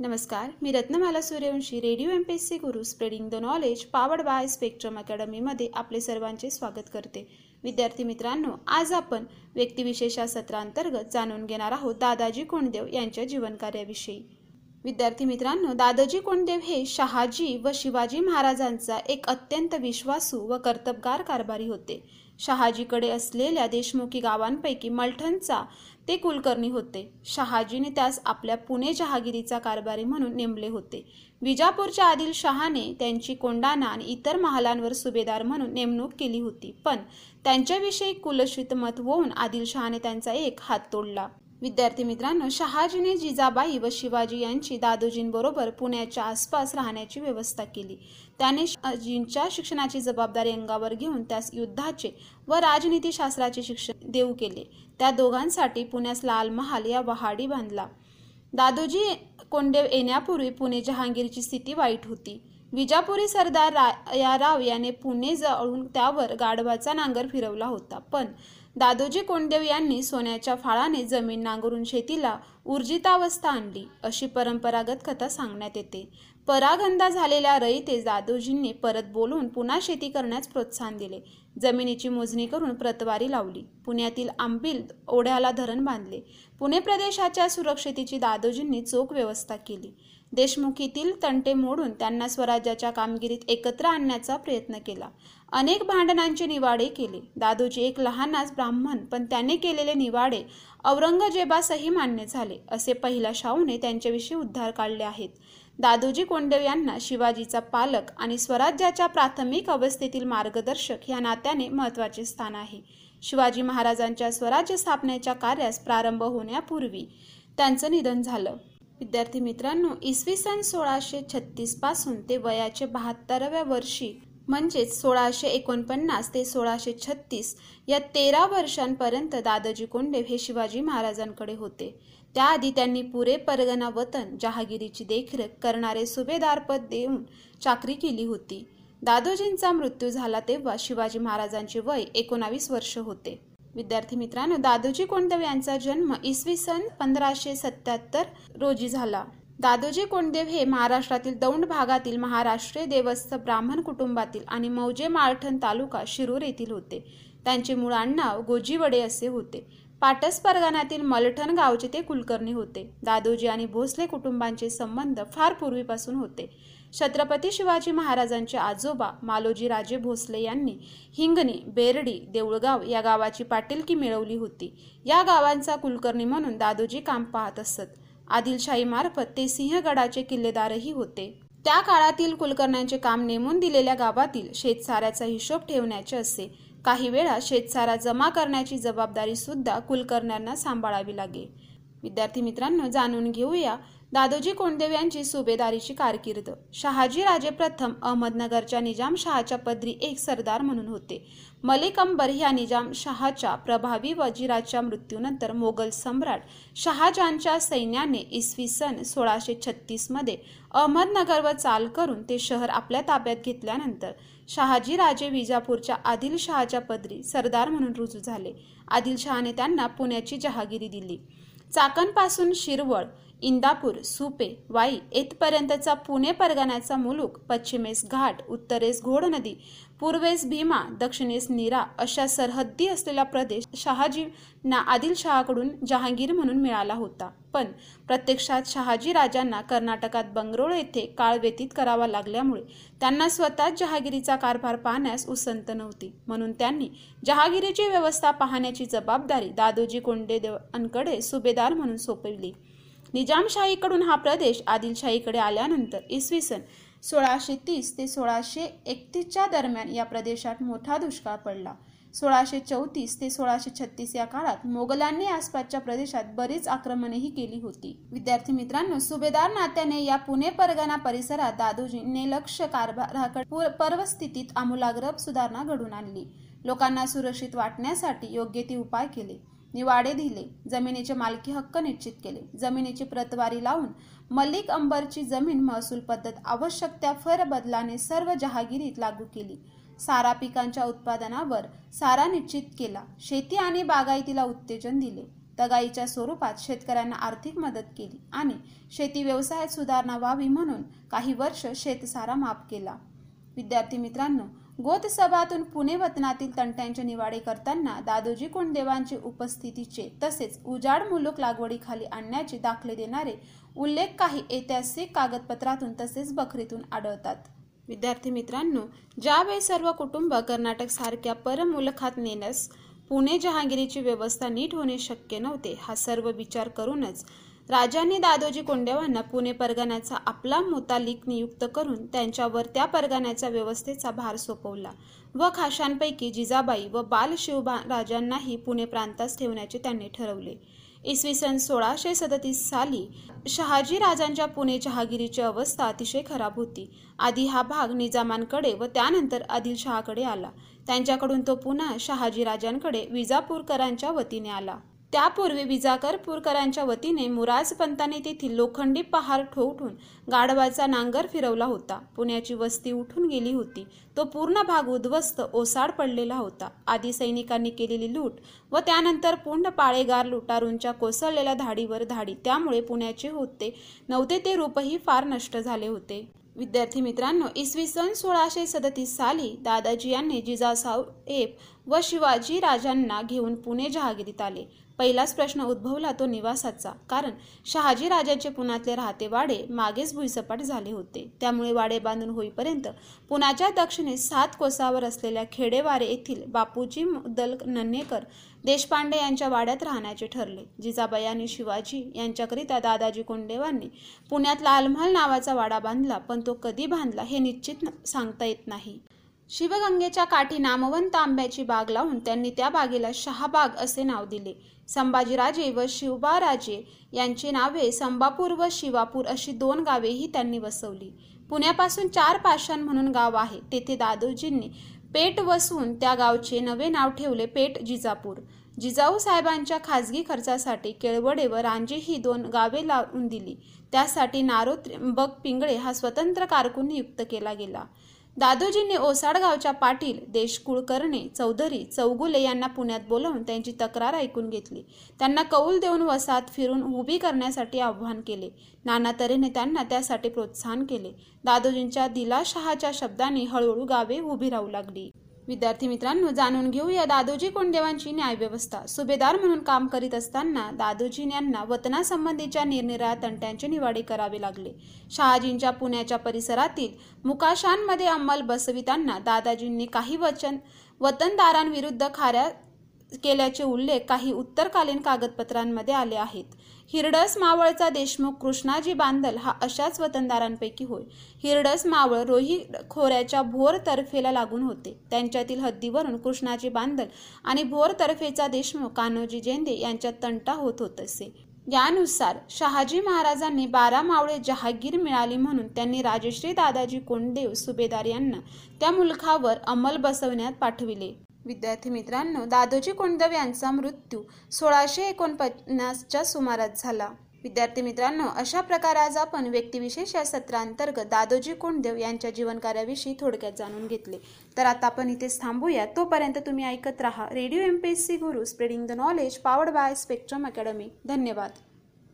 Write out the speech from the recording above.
नमस्कार मी Ratnamala Suryavanshi radio M P S C Guru spreading the knowledge powered by Spectrum अकॅडमीमध्ये आपले सर्वांचे स्वागत करते. विद्यार्थी मित्रांनो आज आपण व्यक्तिविशेषा सत्रांतर्गत जाणून घेणार आहोत दादाजी कोंडदेव यांच्या जीवनकार्याविषयी. विद्यार्थी मित्रांनो दादाजी कोंडदेव हे शहाजी व शिवाजी महाराजांचा एक अत्यंत विश्वासू व कर्तबगार कारभारी होते. शहाजीकडे असलेल्या देशमुखी गावांपैकी मलठणचा ते कुलकर्णी होते. शहाजीने त्यास आपल्या पुणे जहागिरीचा कारभारी म्हणून नेमले होते. विजापूरच्या आदिल शहाने त्यांची कोंडाणा आणि इतर महालांवर सुभेदार म्हणून नेमणूक केली होती. पण त्यांच्याविषयी कुलशित मत होऊन आदिलशहाने त्यांचा एक हात तोडला. विद्यार्थी मित्रांनो शहाजीने जिजाबाई व शिवाजी यांची दादोजींबरोबर पुण्याच्या आसपास राहण्याची व्यवस्था केली. त्याने शहाजींच्या शिक्षणाची जबाबदारी अंगावर घेऊन त्यास युद्धाचे व राजनीतीशास्त्राचे शिक्षण देऊ केले. त्या दोघांसाठी पुण्यास लाल महाल या वहाडी बांधला. दादोजी कोंडेव येण्यापूर्वी पुणे जहांगीरची स्थिती वाईट होती. विजापुरी सरदार रा राव याने पुणे जवळून त्यावर गाढवाचा नांगर फिरवला होता. पण दादोजी कोंडदेव यांनी सोन्याच्या फाळाने जमीन नांगरून शेतीला ऊर्जितावस्था आणली अशी परंपरागत कथा सांगण्यात येते. परागंदा झालेल्या रईते दादोजींनी परत बोलून पुन्हा शेती करण्यास प्रोत्साहन दिले. जमिनीची मोजणी करून प्रतवारी लावली. पुण्यातील आंबिल ओढ्याला धरण बांधले. पुणे प्रदेशाच्या सुरक्षितेची दादोजींनी चोख व्यवस्था केली. देशमुखीतील तंटे मोडून त्यांना स्वराज्याच्या कामगिरीत एकत्र आणण्याचा प्रयत्न केला. अनेक भांडणांचे निवाडे केले. दादोजी एक लहानाच ब्राह्मण पण त्याने केलेले निवाडे औरंगजेबासही मान्य झाले असे पहिल्या शाहूने त्यांच्याविषयी उद्धार काढले आहेत. दादोजी कोंडदेव यांना शिवाजीचा पालक आणि स्वराज्याच्या प्राथमिक अवस्थेतील मार्गदर्शक या नात्याने महत्त्वाचे स्थान आहे. शिवाजी महाराजांच्या स्वराज्य स्थापनेच्या कार्यास प्रारंभ होण्यापूर्वी त्यांचं निधन झालं. विद्यार्थी मित्रांनो इसवी सन सोळाशे छत्तीसपासून ते वयाचे बहात्तराव्या वर्षी म्हणजेच सोळाशे एकोणपन्नास ते सोळाशे छत्तीस या तेरा वर्षांपर्यंत दादाजी कोंडेव हे शिवाजी महाराजांकडे होते. त्याआधी त्यांनी पुरे परगणा वतन जहागिरीची देखरेख करणारे सुभेदारपद देऊन चाकरी केली होती. दादोजींचा मृत्यू झाला तेव्हा शिवाजी महाराजांचे वय एकोणावीस वर्ष होते. विद्यार्थी मित्रांनो दादोजी कोंडदेव यांचा जन्म इसवी सन पंधराशे सत्याहत्तर रोजी झाला. दादोजी कोंडदेव हे महाराष्ट्रातील दौंड भागातील महाराष्ट्रीय देवस्थ ब्राह्मण कुटुंबातील आणि मौजे माळठण तालुका शिरूर येथील होते. त्यांचे मूळ आडनाव गोजीवडे असे होते. पाटस परगणातील मलठण गावचे ते कुलकर्णी होते. दादोजी आणि भोसले कुटुंबांचे संबंध फार पूर्वीपासून होते. छत्रपती शिवाजी महाराजांचे आजोबा मालोजी राजे भोसले यांनी हिंगणी बेरडी देऊळगाव या गावाची पाटीलकी मिळवली होती. या गावांचा कुलकर्णी म्हणून दादोजी काम पाहत असत. आदिलशाहीमार्फत ते सिंहगडाचे किल्लेदारही होते. त्या काळातील कुलकर्ण्यांचे काम नेमून दिलेल्या गावातील शेतसाऱ्याचा हिशोब ठेवण्याचे असे. काही वेळा शेतसारा जमा करण्याची जबाबदारी सुद्धा कुलकर्ण्यांना सांभाळावी लागे. विद्यार्थी मित्रांनो जाणून घेऊया दादोजी कोंडदेव यांची सुभेदारीची कारकीर्द. शहाजी राजे प्रथम अहमदनगरच्या निजामशहाच्या पदरी एक सरदार म्हणून होते. मलिक अंबर ह्या निजामशहाच्या प्रभावी वजीराच्या मृत्यूनंतर मोगल सम्राट शहाजहानच्या सैन्याने इसवी सन सोळाशे छत्तीसमध्ये अहमदनगरवर चाल करून ते शहर आपल्या ताब्यात घेतल्यानंतर शहाजी राजे विजापूरच्या आदिलशहाच्या पदरी सरदार म्हणून रुजू झाले. आदिलशहाने त्यांना पुण्याची जहागिरी दिली. चाकणपासून शिरवळ इंदापूर सुपे वाई येथपर्यंतचा पुणे परगण्याचा मुलूक पश्चिमेस घाट उत्तरेस घोड नदी पूर्वेस भीमा दक्षिणेस नीरा अशा सरहद्दी असलेला प्रदेश शहाजींना आदिलशहाकडून जहांगीर म्हणून मिळाला होता. पण प्रत्यक्षात शहाजी राजांना कर्नाटकात बंगरोळ येथे काळ व्यतीत करावा लागल्यामुळे त्यांना स्वतःच जहागिरीचा कारभार पाहण्यास उसंत नव्हती. म्हणून त्यांनी जहागिरीची व्यवस्था पाहण्याची जबाबदारी दादोजी कोंडेदेवांकडे सुभेदार म्हणून सोपविली. निजामशाहीकडून हा प्रदेश आदिलशाहीकडे आल्यानंतर इसवी सन सोळाशे तीस ते सोळाशे एकतीसच्या दरम्यान या प्रदेशात मोठा दुष्काळ पडला. सोळाशे चौतीस ते सोळाशे छत्तीस या काळात मोगलांनी आसपासच्या प्रदेशात बरीच आक्रमणेही केली होती. विद्यार्थी मित्रांनो सुभेदार नात्याने या पुणे परगणा परिसरात दादोजींनी लक्ष कारभाराकडे पर्वस्थितीत आमूलाग्र सुधारणा घडून आणली. लोकांना सुरक्षित वाटण्यासाठी योग्य ते उपाय केले. निवाडे दिले जमिनीचे मालकी हक्क निश्चित केले. जमिनीची प्रतवारी लावून मलिक अंबरची जमीन महसूल पद्धत आवश्यक त्या फरबदलाने सर्व जहागिरीत लागू केली. सारा पिकांच्या उत्पादनावर सारा निश्चित केला. शेती आणि बागायतीला उत्तेजन दिले. तगाईच्या स्वरूपात शेतकऱ्यांना आर्थिक मदत केली आणि शेती व्यवसायात सुधारणा व्हावी म्हणून काही वर्ष शेतसारा माफ केला. विद्यार्थी मित्रांनो गोतसभातून पुणे वतनातील तंट्यांचे निवाडे करताना दादोजी कुंडदेवांचे उपस्थितीचे तसेच उजाड मुलूक लागवडीखाली आणण्याचे दाखले देणारे उल्लेख काही ऐतिहासिक कागदपत्रातून तसेच बखरीतून आढळतात. विद्यार्थी मित्रांनो ज्यावेळी सर्व कुटुंब कर्नाटक सारख्या परमुलखात नेण्यास पुणे जहांगीरीची व्यवस्था नीट होणे शक्य नव्हते हा सर्व विचार करूनच राजांनी दादोजी कोंडेवांना पुणे परगण्याचा आपला मुतालिक नियुक्त करून त्यांच्यावर त्या परगण्याच्या व्यवस्थेचा भार सोपवला व खाशांपैकी जिजाबाई व बालशिवबा राजांनाही पुणे प्रांतास ठेवण्याचे त्यांनी ठरवले. इसवी सन सोळाशे सदतीस साली शहाजी राजांच्या पुणे जहागिरीची अवस्था अतिशय खराब होती. आधी हा भाग निजामांकडे व त्यानंतर आदिलशहाकडे आला. त्यांच्याकडून तो पुन्हा शहाजी राजांकडे विजापूरकरांच्या वतीने आला. त्यापूर्वी विजाकरपूरकरांच्या वतीने मुराज पंताने तेथील लोखंडी पहार ठोठून गाढवाचा नांगर फिरवला होता. पुण्याची वस्ती उठून गेली होती. तो पूर्ण भाग उद्ध्वस्त ओसाड पडलेला होता. आधी सैनिकांनी केलेली लूट व त्यानंतर पूर्ण पाळेगार लुटारूंच्या कोसळलेल्या धाडीवर धाडी त्यामुळे पुण्याचे होते. नव्हते ते रूपही फार नष्ट झाले होते. विद्यार्थी मित्रांनो इसवी सन सोळाशे सदतीस साली दादाजी यांनी जिजासाहेब व शिवाजी राजांना घेऊन पुणे जहागिरीत आले. पहिलाच प्रश्न उद्भवला तो निवासाचा. कारण शहाजी राजाचे पुण्यातले राहते वाडे मागेच भुईसपाट झाले होते. त्यामुळे वाडे बांधून होईपर्यंत पुण्याच्या दक्षिणेस सात कोसावर असलेल्या खेडेवारे येथील बापूजी मुद्दल नन्हेकर देशपांडे यांच्या वाड्यात राहण्याचे ठरले. जिजाबाई आणि शिवाजी यांच्याकरिता दादाजी कोंडेवांनी पुण्यात लालमहल नावाचा वाडा बांधला पण तो कधी बांधला हे निश्चित सांगता येत नाही. शिवगंगेच्या काठी नामवंत आंब्याची बाग लावून त्यांनी त्या बागेला शहाबाग असे नाव दिले. संभाजीराजे व शिवबाराजे यांची नावे संबापूर व शिवापूर अशी दोन गावेही त्यांनी वसवली. पुण्यापासून चार पाषाण म्हणून गाव आहे. तेथे दादोजींनी पेट वसून त्या गावचे नवे नाव ठेवले पेट जिजापूर. जिजाऊ साहेबांच्या खाजगी खर्चासाठी केळवडे व रांजे ही दोन गावे लावून दिली. त्यासाठी नारो त्र्यंबक पिंगळे हा स्वतंत्र कारकून नियुक्त केला गेला. दादोजींनी ओसाडगावच्या पाटील देशकुळकर्णे चौधरी चौगुले यांना पुण्यात बोलावून त्यांची तक्रार ऐकून घेतली. त्यांना कौल देऊन वसाहत फिरून उभी करण्यासाठी आव्हान केले. नाना तऱ्हेने त्यांना त्यासाठी प्रोत्साहन केले. दादोजींच्या दिलाशहाच्या शब्दांनी हळूहळू गावे उभी राहू लागली. विद्यार्थी मित्रांनो जाणून घेऊया दादोजी कोंडेवांची न्यायव्यवस्था. सुभेदार म्हणून काम करीत असताना दादोजी यांना वतनासंबंधीच्या निरनिराळ्या तंट्यांचे निवाडे करावे लागले. शहाजींच्या पुण्याच्या परिसरातील मुकाशांमध्ये अंमल बसविताना दादाजींनी काही वचन वतनदारांविरुद्ध खाऱ्या केल्याचे उल्लेख काही उत्तरकालीन कागदपत्रांमध्ये आले आहेत. हिरडस मावळचा देशमुख कृष्णाजी बांदल हा अशाच वतनदारांपैकी होय. हिरडस मावळ रोही खोऱ्याच्या भोर तर्फेला लागून होते. त्यांच्यातील हद्दीवरून कृष्णाजी बांदल आणि भोर तर्फेचा देशमुख कान्होजी जेंदे यांच्यात तंटा होत होत असे यानुसार शहाजी महाराजांनी बारा मावळे जहागीर मिळाली म्हणून त्यांनी राजश्री दादाजी कोंडदेव सुभेदार यांना त्या मुलखावर अंमल बसवण्यात पाठविले. विद्यार्थी मित्रांनो दादोजी कोंडदेव यांचा मृत्यू सोळाशे एकोणपन्नासच्या सुमारास झाला. विद्यार्थी मित्रांनो अशा प्रकारे आज आपण व्यक्तिविशेष या सत्रांतर्गत दादोजी कोंडदेव यांच्या जीवनकार्याविषयी थोडक्यात जाणून घेतले. तर आता आपण इथेच थांबूया. तोपर्यंत तुम्ही ऐकत राहा radio M P S C Guru spreading the knowledge powered by Spectrum academy. धन्यवाद.